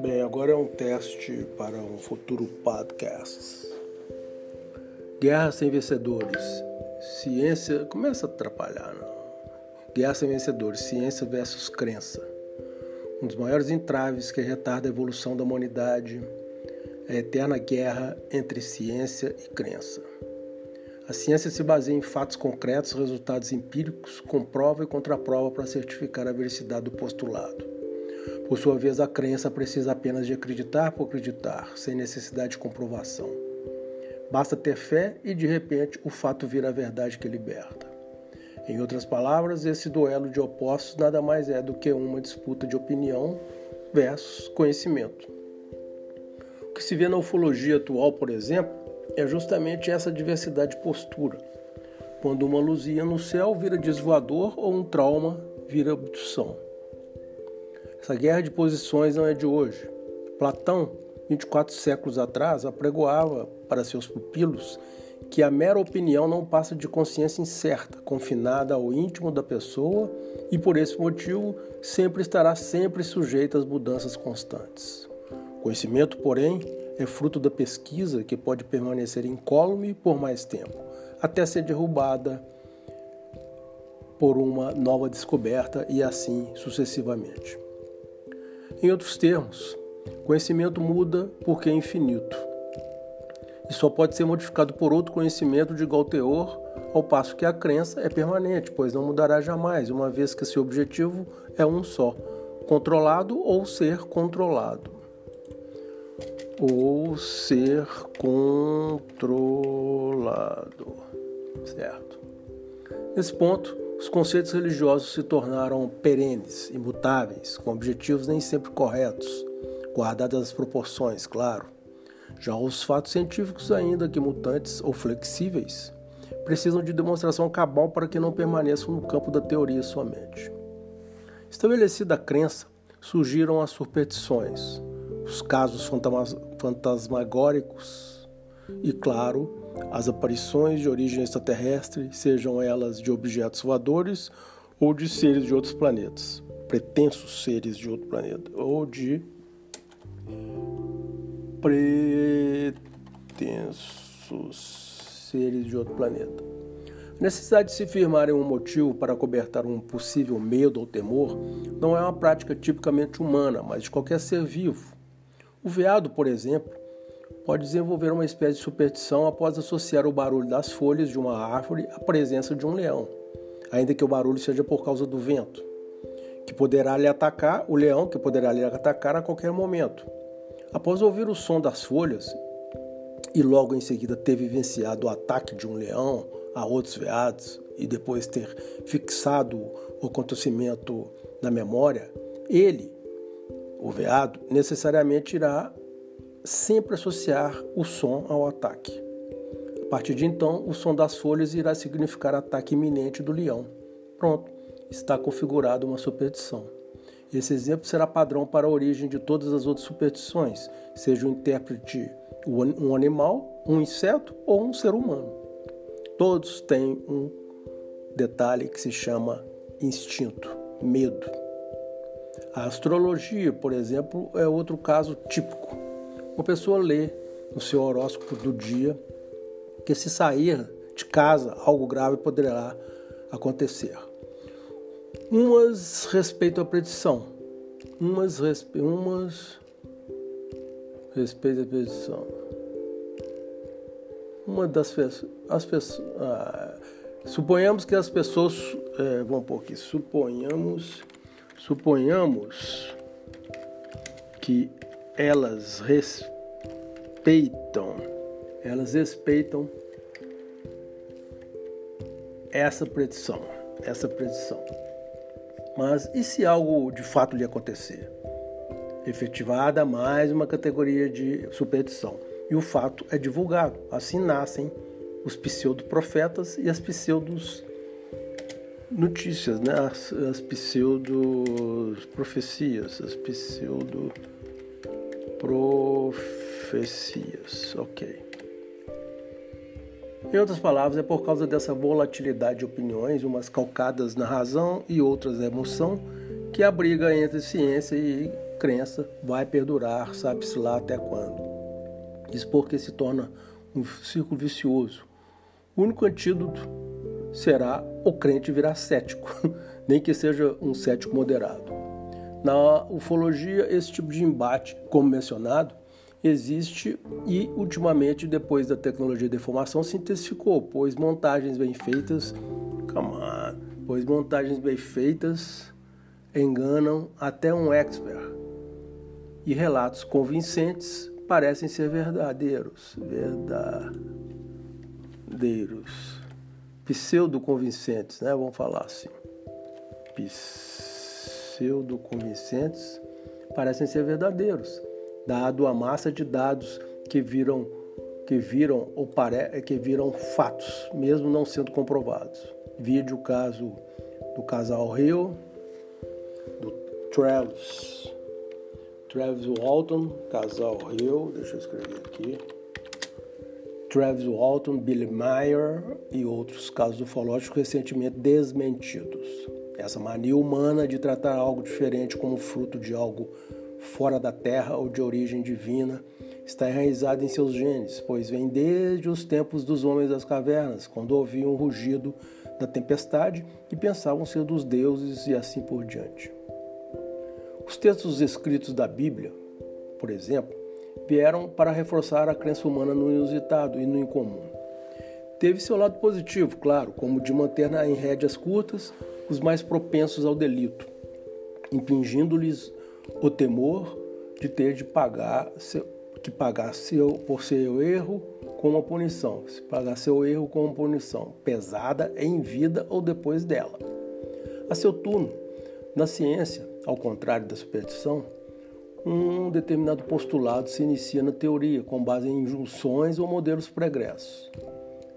Bem, agora é um teste para um futuro podcast. Guerra sem vencedores. Ciência. Começa a atrapalhar, não? Guerra sem vencedores. Ciência versus crença. Um dos maiores entraves que retarda a evolução da humanidade é a eterna guerra entre ciência e crença. A ciência se baseia em fatos concretos, resultados empíricos, comprova e contraprova para certificar a veracidade do postulado. Por sua vez, a crença precisa apenas de acreditar por acreditar, sem necessidade de comprovação. Basta ter fé e, de repente, o fato vira a verdade que liberta. Em outras palavras, esse duelo de opostos nada mais é do que uma disputa de opinião versus conhecimento. O que se vê na ufologia atual, por exemplo, é justamente essa diversidade de postura. Quando uma luzinha no céu vira desvoador ou um trauma vira abdução. Essa guerra de posições não é de hoje. Platão, 24 séculos atrás, apregoava para seus pupilos que a mera opinião não passa de consciência incerta, confinada ao íntimo da pessoa e por esse motivo sempre estará sempre sujeita às mudanças constantes. Conhecimento, porém, é fruto da pesquisa que pode permanecer incólume por mais tempo, até ser derrubada por uma nova descoberta e assim sucessivamente. Em outros termos, conhecimento muda porque é infinito e só pode ser modificado por outro conhecimento de igual teor, ao passo que a crença é permanente, pois não mudará jamais, uma vez que seu objetivo é um só: controlado ou ser controlado ou ser controlado. Certo? Nesse ponto, os conceitos religiosos se tornaram perenes, imutáveis, com objetivos nem sempre corretos, guardadas as proporções, claro. Já os fatos científicos, ainda que mutantes ou flexíveis, precisam de demonstração cabal para que não permaneçam no campo da teoria somente. Estabelecida a crença, surgiram as superstições, os casos fantasmagóricos e, claro, as aparições de origem extraterrestre, sejam elas de objetos voadores ou de seres de outros planetas, pretensos seres de outro planeta, ou de pretensos seres de outro planeta. A necessidade de se firmar em um motivo para cobertar um possível medo ou temor não é uma prática tipicamente humana, mas de qualquer ser vivo o veado, por exemplo, pode desenvolver uma espécie de superstição após associar o barulho das folhas de uma árvore à presença de um leão, ainda que o barulho seja por causa do vento, que poderá lhe atacar, o leão que poderá lhe atacar a qualquer momento. Após ouvir o som das folhas e logo em seguida ter vivenciado o ataque de um leão a outros veados e depois ter fixado o acontecimento na memória, ele o veado necessariamente irá sempre associar o som ao ataque. A partir de então, o som das folhas irá significar ataque iminente do leão. Pronto, está configurada uma superstição. Esse exemplo será padrão para a origem de todas as outras superstições, seja o intérprete um animal, um inseto ou um ser humano. Todos têm um detalhe que se chama instinto, medo. A astrologia, por exemplo, é outro caso típico. Uma pessoa lê no seu horóscopo do dia que se sair de casa algo grave poderá acontecer. Umas respeitam a predição, umas, respe... umas respeitam a predição. Uma das as pessoas, ah, suponhamos que as pessoas, é, vamos pôr aqui, suponhamos Suponhamos que elas respeitam, elas respeitam essa predição, essa predição. Mas e se algo de fato lhe acontecer? Efetivada mais uma categoria de superstição. E o fato é divulgado. Assim nascem os pseudo-profetas e as pseudos notícias, né? As, as pseudo profecias, as pseudo profecias, ok. Em outras palavras, é por causa dessa volatilidade de opiniões, umas calcadas na razão e outras na emoção, que a briga entre ciência e crença vai perdurar, sabe-se lá até quando. Isso porque se torna um círculo vicioso. O único antídoto será o crente virar cético, nem que seja um cético moderado. Na ufologia, esse tipo de embate, como mencionado, existe e, ultimamente, depois da tecnologia de informação, se intensificou, pois montagens bem feitas, come on, pois montagens bem feitas enganam até um expert. E relatos convincentes parecem ser verdadeiros, verdadeiros, pseudo-convincentes, né? Vamos falar assim. Pseudo-convincentes parecem ser verdadeiros dado a massa de dados que viram que viram ou pare, que viram fatos, mesmo não sendo comprovados. Vídeo o caso do casal Hill, do Travis, Travis Walton, casal Hill, deixa eu escrever aqui. Travis Walton, Billy Meyer e outros casos ufológicos recentemente desmentidos. Essa mania humana de tratar algo diferente como fruto de algo fora da terra ou de origem divina, está enraizado em seus genes, pois vem desde os tempos dos homens das cavernas, quando ouviam o rugido da tempestade e pensavam ser dos deuses e assim por diante. Os textos escritos da Bíblia, por exemplo, vieram para reforçar a crença humana no inusitado e no incomum. Teve seu lado positivo, claro, como de manter em rédeas curtas os mais propensos ao delito, impingindo-lhes o temor de ter de pagar seu, de pagar seu, por seu erro com uma punição, se pagar seu erro com uma punição pesada em vida ou depois dela. A seu turno, na ciência, ao contrário da superstição, um determinado postulado se inicia na teoria com base em injunções ou modelos pregressos.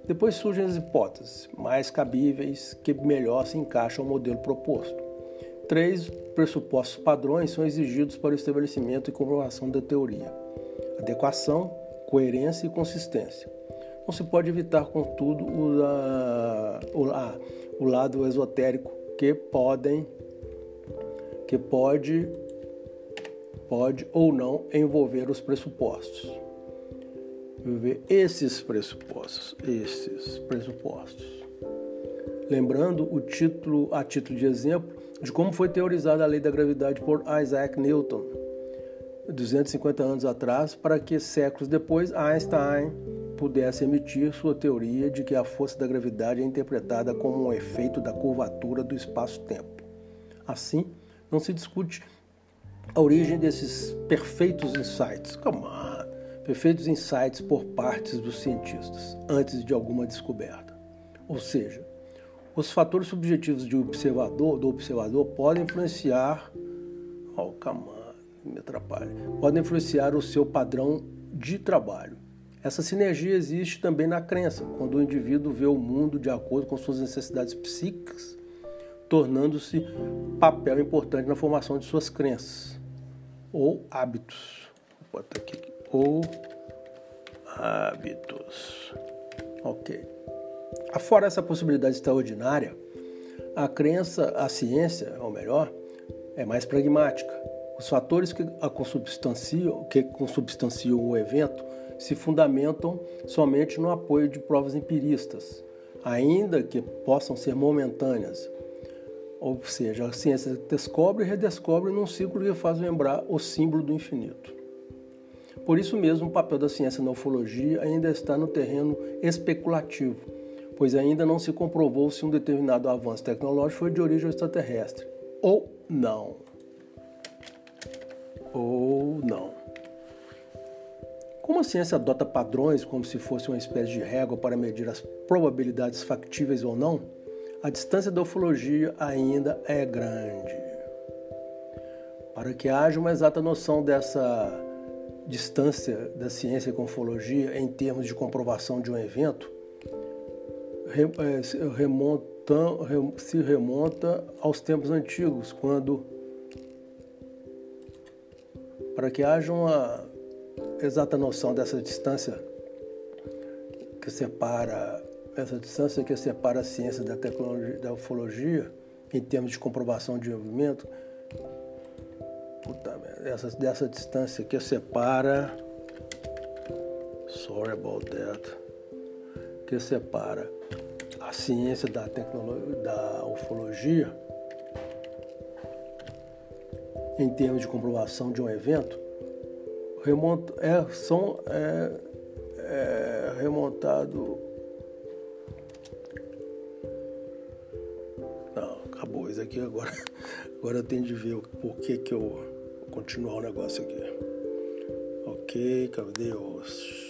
Depois surgem as hipóteses mais cabíveis que melhor se encaixam ao modelo proposto. Três pressupostos padrões são exigidos para o estabelecimento e comprovação da teoria: adequação, coerência e consistência. Não se pode evitar, contudo, o, o, o lado esotérico que podem que pode pode ou não envolver os pressupostos. Envolver esses pressupostos, esses pressupostos. Lembrando o título a título de exemplo de como foi teorizada a lei da gravidade por Isaac Newton, 250 anos atrás, para que séculos depois Einstein pudesse emitir sua teoria de que a força da gravidade é interpretada como um efeito da curvatura do espaço-tempo. Assim, não se discute a origem desses perfeitos insights, come on, perfeitos insights por partes dos cientistas, antes de alguma descoberta. Ou seja, os fatores subjetivos de observador, do observador podem influenciar. Oh, calma, me atrapalha. Podem influenciar o seu padrão de trabalho. Essa sinergia existe também na crença, quando o indivíduo vê o mundo de acordo com suas necessidades psíquicas, tornando-se papel importante na formação de suas crenças ou hábitos. Vou botar aqui. Ou hábitos. Ok. Afora essa possibilidade extraordinária, a crença, a ciência, ou melhor, é mais pragmática. Os fatores que a consubstanciam, que consubstanciam o evento se fundamentam somente no apoio de provas empiristas, ainda que possam ser momentâneas. Ou seja, a ciência descobre e redescobre num ciclo que faz lembrar o símbolo do infinito. Por isso mesmo, o papel da ciência na ufologia ainda está no terreno especulativo pois ainda não se comprovou se um determinado avanço tecnológico foi de origem extraterrestre. Ou não. Ou não. Como a ciência adota padrões como se fosse uma espécie de régua para medir as probabilidades factíveis ou não, a distância da ufologia ainda é grande. Para que haja uma exata noção dessa distância da ciência com ufologia em termos de comprovação de um evento, é, se remonta aos tempos antigos, quando para que haja uma exata noção dessa distância que separa essa distância que separa a ciência da tecnologia, da ufologia, em termos de comprovação de movimento, puta merda, essa, dessa distância que separa, sorry about that, que separa a ciência da tecnologia, da ufologia, em termos de comprovação de um evento, remonta, é, são é, é, remontado. Isso aqui agora. Agora eu tenho de ver o porquê que eu continuar o negócio aqui. Ok, cadê os